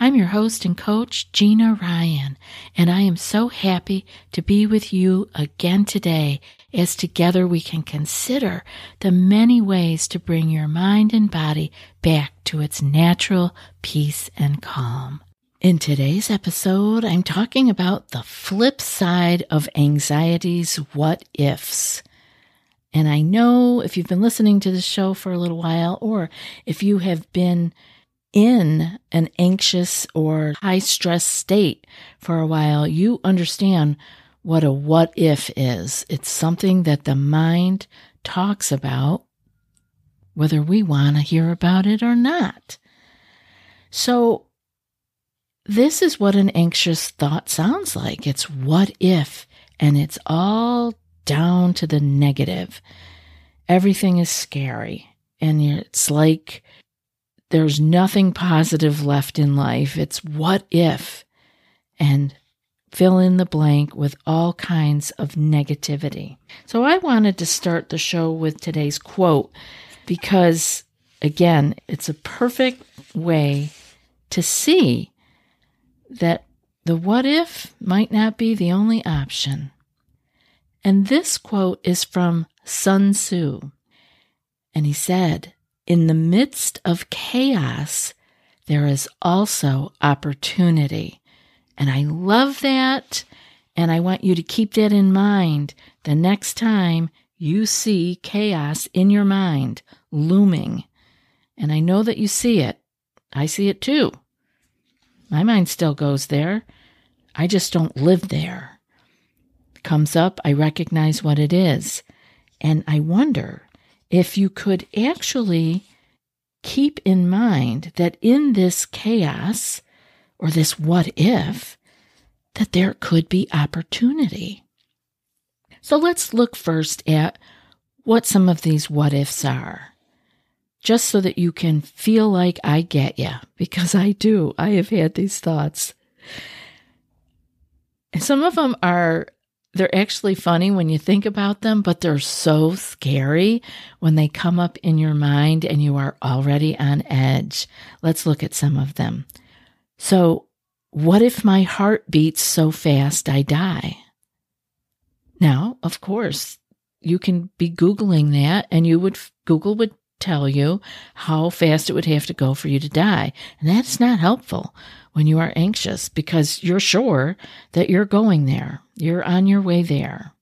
I'm your host and coach, Gina Ryan, and I am so happy to be with you again today as together we can consider the many ways to bring your mind and body back to its natural peace and calm. In today's episode, I'm talking about the flip side of anxiety's what ifs. And I know if you've been listening to the show for a little while, or if you have been in an anxious or high stress state for a while, you understand what a what if is. It's something that the mind talks about, whether we want to hear about it or not. So, this is what an anxious thought sounds like. It's what if, and it's all down to the negative. Everything is scary, and it's like there's nothing positive left in life. It's what if, and fill in the blank with all kinds of negativity. So I wanted to start the show with today's quote because, again, it's a perfect way to see that the what if might not be the only option. And this quote is from Sun Tzu. And he said, in the midst of chaos, there is also opportunity. And I love that. And I want you to keep that in mind the next time you see chaos in your mind looming. And I know that you see it. I see it too. My mind still goes there. I just don't live there. It comes up, I recognize what it is. And I wonder if you could actually keep in mind that in this chaos or this what if, that there could be opportunity. So let's look first at what some of these what ifs are. Just so that you can feel like I get you, because I do. I have had these thoughts. Some of them are they're actually funny when you think about them, but they're so scary when they come up in your mind and you are already on edge. Let's look at some of them. So, what if my heart beats so fast I die? Now, of course, you can be Googling that and you would, Google would tell you how fast it would have to go for you to die. And that's not helpful when you are anxious because you're sure that you're going there. You're on your way there.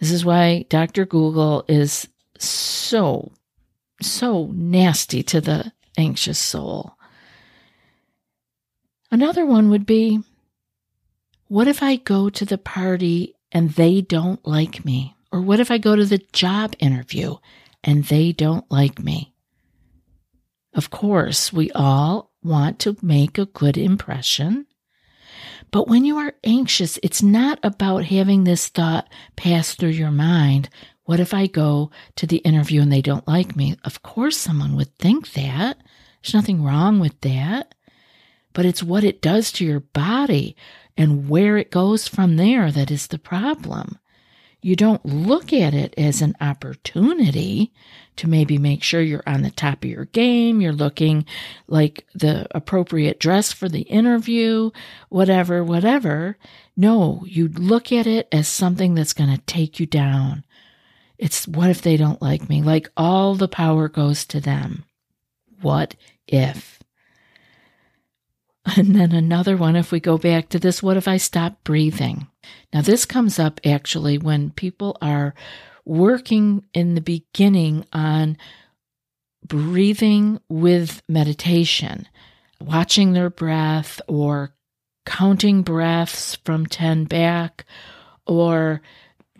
This is why Dr. Google is so, so nasty to the anxious soul. Another one would be what if I go to the party and they don't like me? Or what if I go to the job interview and they don't like me? Of course, we all want to make a good impression. But when you are anxious, it's not about having this thought pass through your mind. What if I go to the interview and they don't like me? Of course, someone would think that. There's nothing wrong with that. But it's what it does to your body and where it goes from there that is the problem you don't look at it as an opportunity to maybe make sure you're on the top of your game, you're looking like the appropriate dress for the interview, whatever, whatever. No, you look at it as something that's going to take you down. It's what if they don't like me? Like all the power goes to them. What if? And then another one, if we go back to this, what if I stop breathing? Now, this comes up actually when people are working in the beginning on breathing with meditation, watching their breath or counting breaths from 10 back or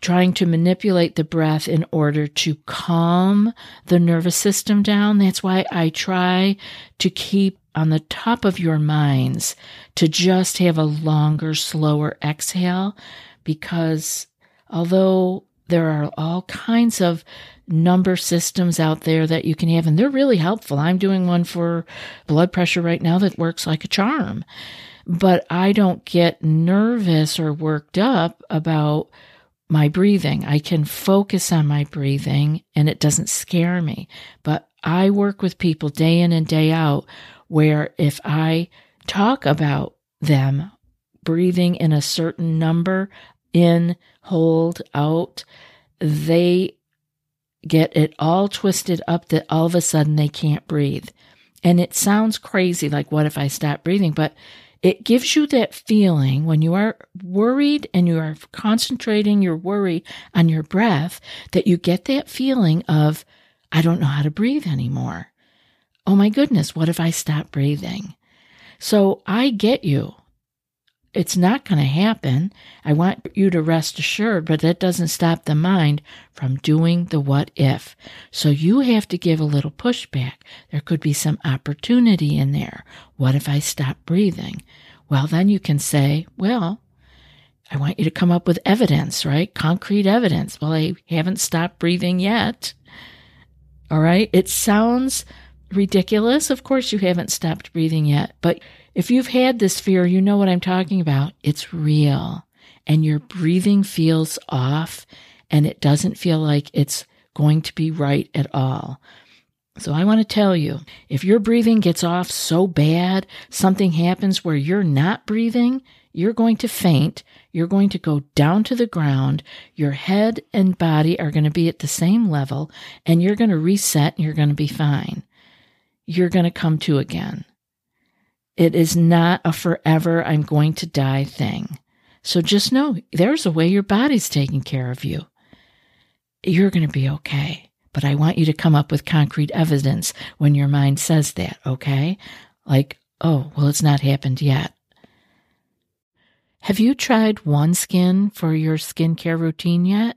trying to manipulate the breath in order to calm the nervous system down. That's why I try to keep on the top of your minds to just have a longer, slower exhale because although There are all kinds of number systems out there that you can have, and they're really helpful. I'm doing one for blood pressure right now that works like a charm. But I don't get nervous or worked up about my breathing. I can focus on my breathing and it doesn't scare me. But I work with people day in and day out where if I talk about them breathing in a certain number, in, hold, out, they get it all twisted up that all of a sudden they can't breathe. And it sounds crazy, like, what if I stop breathing? But it gives you that feeling when you are worried and you are concentrating your worry on your breath that you get that feeling of, I don't know how to breathe anymore. Oh my goodness, what if I stop breathing? So I get you it's not going to happen. I want you to rest assured, but that doesn't stop the mind from doing the what if. So you have to give a little pushback. There could be some opportunity in there. What if I stop breathing? Well, then you can say, well, I want you to come up with evidence, right? Concrete evidence. Well, I haven't stopped breathing yet. All right. It sounds ridiculous. Of course, you haven't stopped breathing yet, but if you've had this fear, you know what I'm talking about. It's real and your breathing feels off and it doesn't feel like it's going to be right at all. So I want to tell you, if your breathing gets off so bad, something happens where you're not breathing, you're going to faint, you're going to go down to the ground, your head and body are going to be at the same level, and you're going to reset and you're going to be fine. You're going to come to again. It is not a forever I'm going to die thing. So just know there's a way your body's taking care of you. You're going to be okay. But I want you to come up with concrete evidence when your mind says that, okay? Like, oh, well, it's not happened yet. Have you tried OneSkin for your skincare routine yet?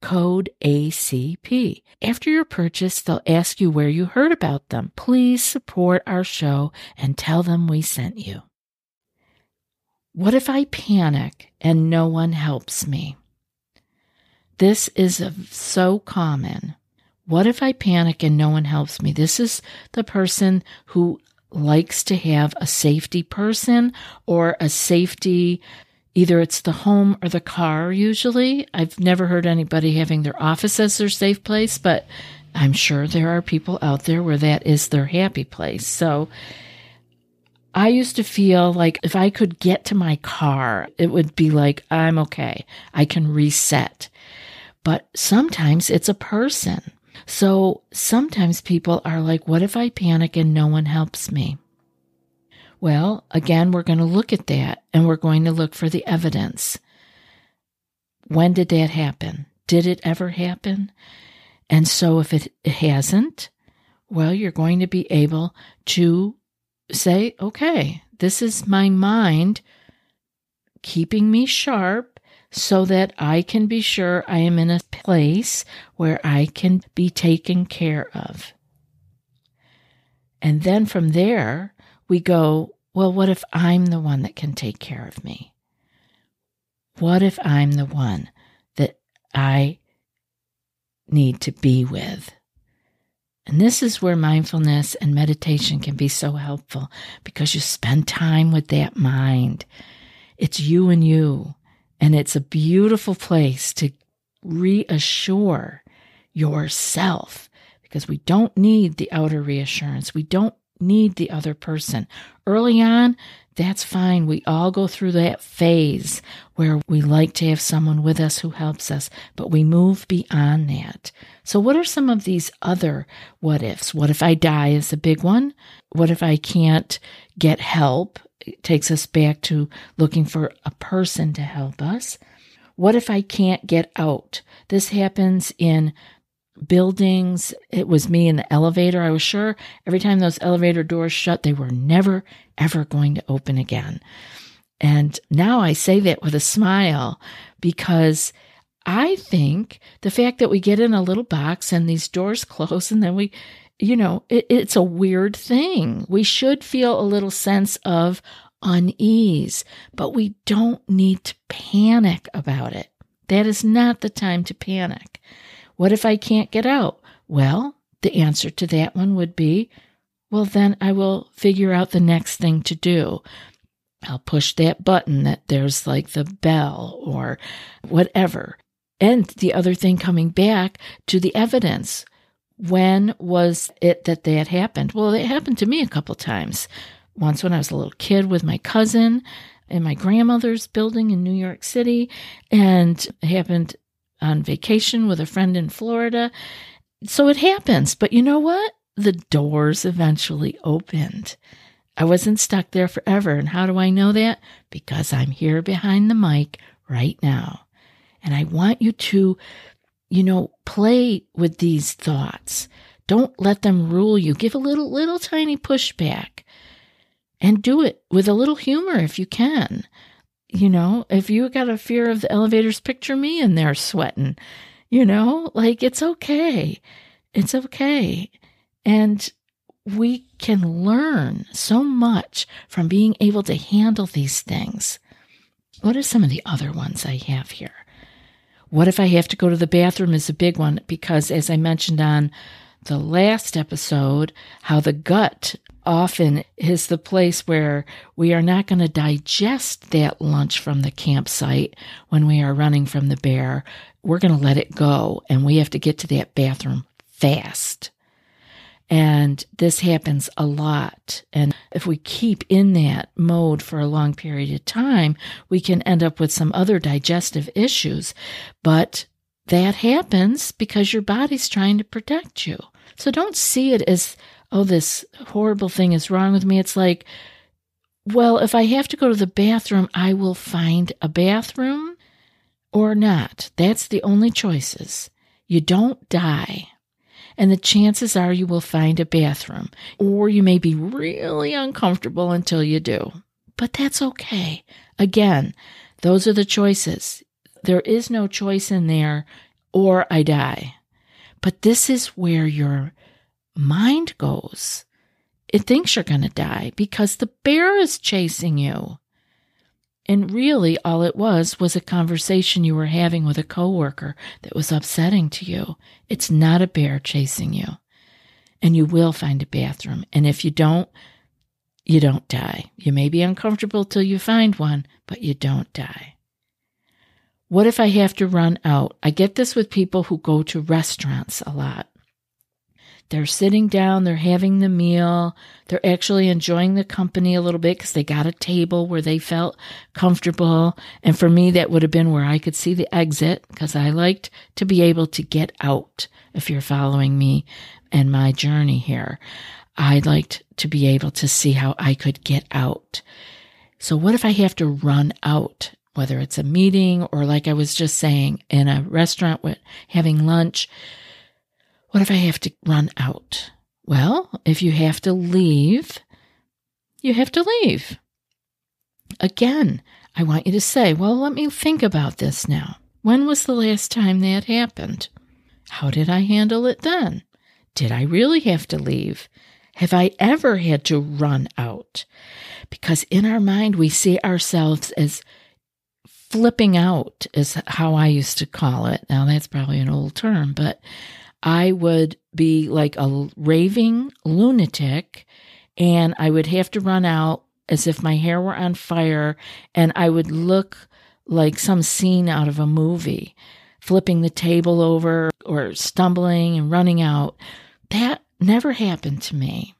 code ACP. After your purchase, they'll ask you where you heard about them. Please support our show and tell them we sent you. What if I panic and no one helps me? This is so common. What if I panic and no one helps me? This is the person who likes to have a safety person or a safety Either it's the home or the car, usually. I've never heard anybody having their office as their safe place, but I'm sure there are people out there where that is their happy place. So I used to feel like if I could get to my car, it would be like, I'm okay. I can reset. But sometimes it's a person. So sometimes people are like, what if I panic and no one helps me? Well, again, we're going to look at that and we're going to look for the evidence. When did that happen? Did it ever happen? And so if it hasn't, well, you're going to be able to say, okay, this is my mind keeping me sharp so that I can be sure I am in a place where I can be taken care of. And then from there, we go, well, what if I'm the one that can take care of me? What if I'm the one that I need to be with? And this is where mindfulness and meditation can be so helpful because you spend time with that mind. It's you and you. And it's a beautiful place to reassure yourself because we don't need the outer reassurance. We don't need the other person. Early on, that's fine. We all go through that phase where we like to have someone with us who helps us, but we move beyond that. So, what are some of these other what ifs? What if I die is a big one? What if I can't get help? It takes us back to looking for a person to help us. What if I can't get out? This happens in buildings. It was me in the elevator. I was sure every time those elevator doors shut, they were never, ever going to open again. And now I say that with a smile because I think the fact that we get in a little box and these doors close and then we, you know, it, it's a weird thing. We should feel a little sense of unease, but we don't need to panic about it. That is not the time to panic. What if I can't get out? Well, the answer to that one would be, well, then I will figure out the next thing to do. I'll push that button that there's like the bell or whatever. And the other thing coming back to the evidence. When was it that that happened? Well, it happened to me a couple times. Once when I was a little kid with my cousin in my grandmother's building in New York City, and happened on vacation with a friend in Florida. So it happens. But you know what? The doors eventually opened. I wasn't stuck there forever. And how do I know that? Because I'm here behind the mic right now. And I want you to, you know, play with these thoughts. Don't let them rule you. Give a little, little tiny pushback and do it with a little humor if you can. You know, if you got a fear of the elevators, picture me in there sweating. You know, like it's okay. It's okay. And we can learn so much from being able to handle these things. What are some of the other ones I have here? What if I have to go to the bathroom is a big one because, as I mentioned on the last episode, how the gut often is the place where we are not going to digest that lunch from the campsite when we are running from the bear. We're going to let it go and we have to get to that bathroom fast. And this happens a lot. And if we keep in that mode for a long period of time, we can end up with some other digestive issues. But that happens because your body's trying to protect you. So don't see it as oh, this horrible thing is wrong with me. It's like, well, if I have to go to the bathroom, I will find a bathroom or not. That's the only choices. You don't die. And the chances are you will find a bathroom, or you may be really uncomfortable until you do. But that's okay. Again, those are the choices. There is no choice in there, or I die. But this is where your mind goes. It thinks you're going to die because the bear is chasing you. And really, all it was was a conversation you were having with a coworker that was upsetting to you. It's not a bear chasing you. And you will find a bathroom. And if you don't, you don't die. You may be uncomfortable till you find one, but you don't die. What if I have to run out? I get this with people who go to restaurants a lot. They're sitting down, they're having the meal, they're actually enjoying the company a little bit because they got a table where they felt comfortable. And for me, that would have been where I could see the exit because I liked to be able to get out. If you're following me and my journey here, I liked to be able to see how I could get out. So, what if I have to run out? Whether it's a meeting or, like I was just saying, in a restaurant with having lunch, what if I have to run out? Well, if you have to leave, you have to leave. Again, I want you to say, well, let me think about this now. When was the last time that happened? How did I handle it then? Did I really have to leave? Have I ever had to run out? Because in our mind, we see ourselves as flipping out is how I used to call it. Now that's probably an old term, but I would be like a raving lunatic and I would have to run out as if my hair were on fire and I would look like some scene out of a movie, flipping the table over or stumbling and running out. That never happened to me.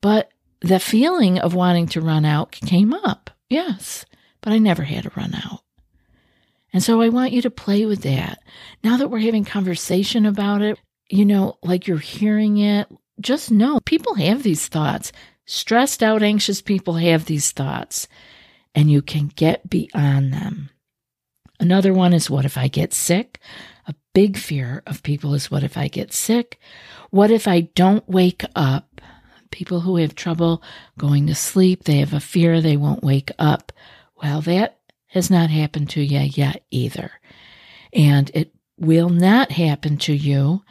But the feeling of wanting to run out came up, yes, but I never had to run out. And so I want you to play with that. Now that we're having conversation about it, you know, like you're hearing it, just know people have these thoughts. Stressed out, anxious people have these thoughts, and you can get beyond them. Another one is what if I get sick? A big fear of people is what if I get sick? What if I don't wake up? People who have trouble going to sleep, they have a fear they won't wake up. Well, that has not happened to you yet either. And it will not happen to you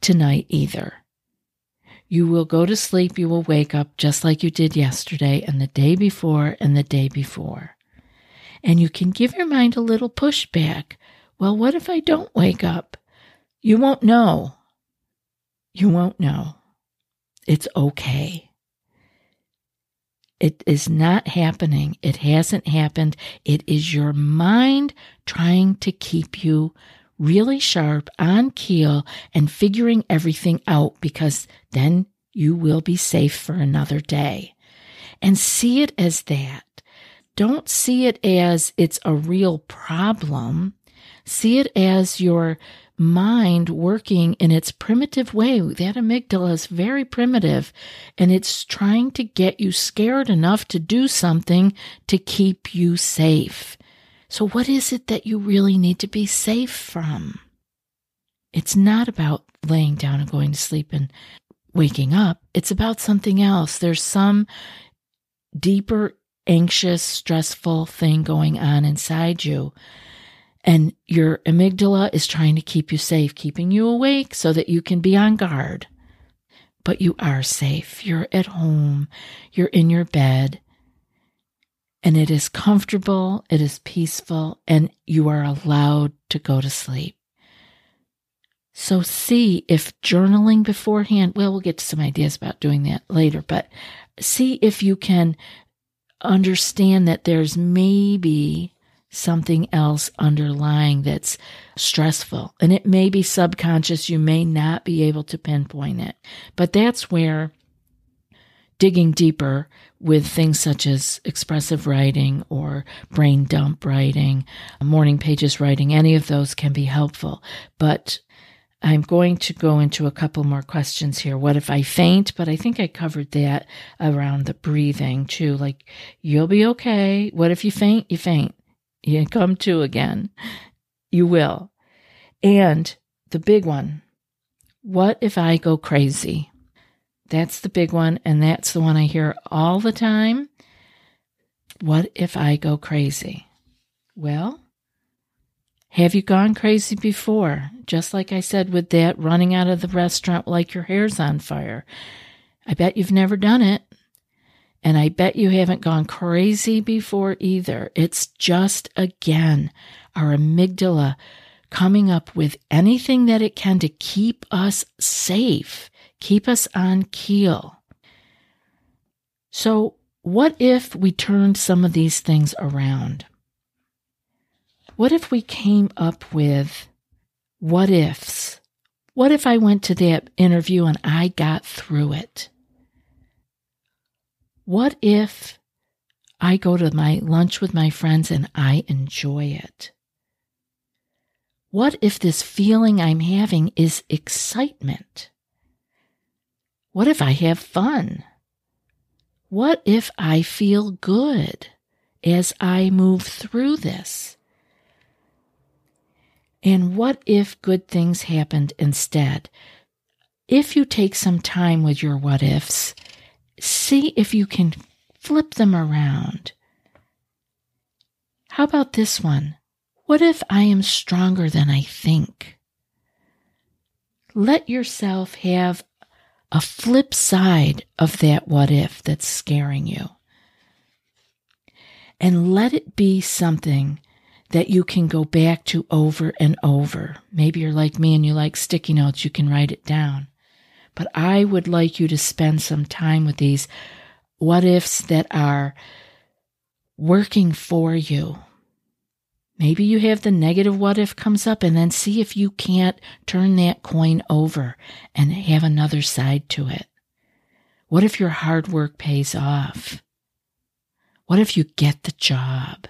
tonight either. You will go to sleep, you will wake up just like you did yesterday and the day before and the day before. And you can give your mind a little pushback. Well, what if I don't wake up? You won't know. You won't know. It's okay. It is not happening. It hasn't happened. It is your mind trying to keep you really sharp on keel and figuring everything out because then you will be safe for another day. And see it as that. Don't see it as it's a real problem. See it as your mind working in its primitive way. That amygdala is very primitive and it's trying to get you scared enough to do something to keep you safe. So, what is it that you really need to be safe from? It's not about laying down and going to sleep and waking up. It's about something else. There's some deeper, anxious, stressful thing going on inside you. And your amygdala is trying to keep you safe, keeping you awake so that you can be on guard. But you are safe. You're at home. You're in your bed and it is comfortable, it is peaceful, and you are allowed to go to sleep. So, see if journaling beforehand, well, we'll get to some ideas about doing that later, but see if you can understand that there's maybe something else underlying that's stressful. And it may be subconscious. You may not be able to pinpoint it. But that's where digging deeper with things such as expressive writing or brain dump writing, morning pages writing, any of those can be helpful. But I'm going to go into a couple more questions here. What if I faint? But I think I covered that around the breathing too. Like, you'll be okay. What if you faint? You faint. You come to again. You will. And the big one what if I go crazy? That's the big one, and that's the one I hear all the time. What if I go crazy? Well, have you gone crazy before? Just like I said with that running out of the restaurant like your hair's on fire. I bet you've never done it. And I bet you haven't gone crazy before either. It's just, again, our amygdala coming up with anything that it can to keep us safe keep us on keel. So, what if we turned some of these things around? What if we came up with what ifs? What if I went to that interview and I got through it? What if I go to my lunch with my friends and I enjoy it? What if this feeling I'm having is excitement? What if I have fun? What if I feel good as I move through this? And what if good things happened instead? If you take some time with your what ifs, see if you can flip them around. How about this one? What if I am stronger than I think? Let yourself have a flip side of that what if that's scaring you. And let it be something that you can go back to over and over. Maybe you're like me and you like sticky notes, you can write it down. But I would like you to spend some time with these what ifs that are working for you. Maybe you have the negative what if comes up and then see if you can't turn that coin over and have another side to it. What if your hard work pays off? What if you get the job?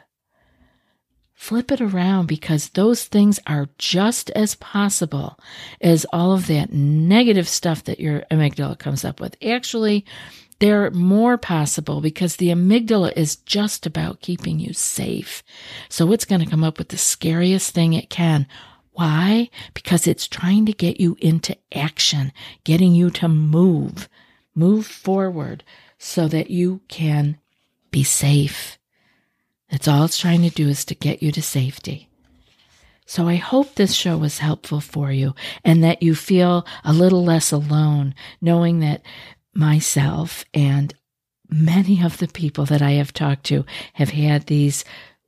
Flip it around because those things are just as possible as all of that negative stuff that your amygdala comes up with. Actually, they're more possible because the amygdala is just about keeping you safe. So it's going to come up with the scariest thing it can. Why? Because it's trying to get you into action, getting you to move, move forward so that you can be safe. That's all it's trying to do is to get you to safety. So I hope this show was helpful for you and that you feel a little less alone knowing that myself and many of the people that I have talked to have had these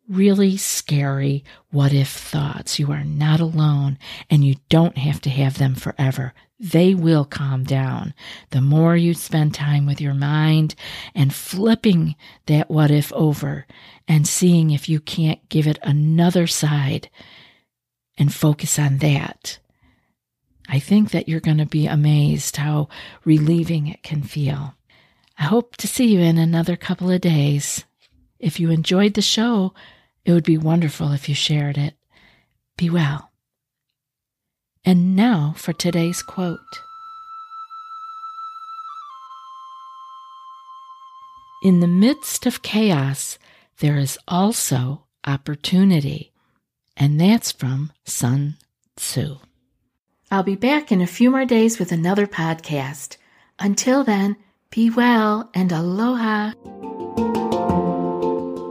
really scary what if thoughts. You are not alone and you don't have to have them forever. They will calm down. The more you spend time with your mind and flipping that what if over and seeing if you can't give it another side and focus on that. I think that you're going to be amazed how relieving it can feel. I hope to see you in another couple of days. If you enjoyed the show, it would be wonderful if you shared it. Be well. And now for today's quote. In the midst of chaos, there is also opportunity. And that's from Sun Tzu. I'll be back in a few more days with another podcast. Until then, be well and aloha.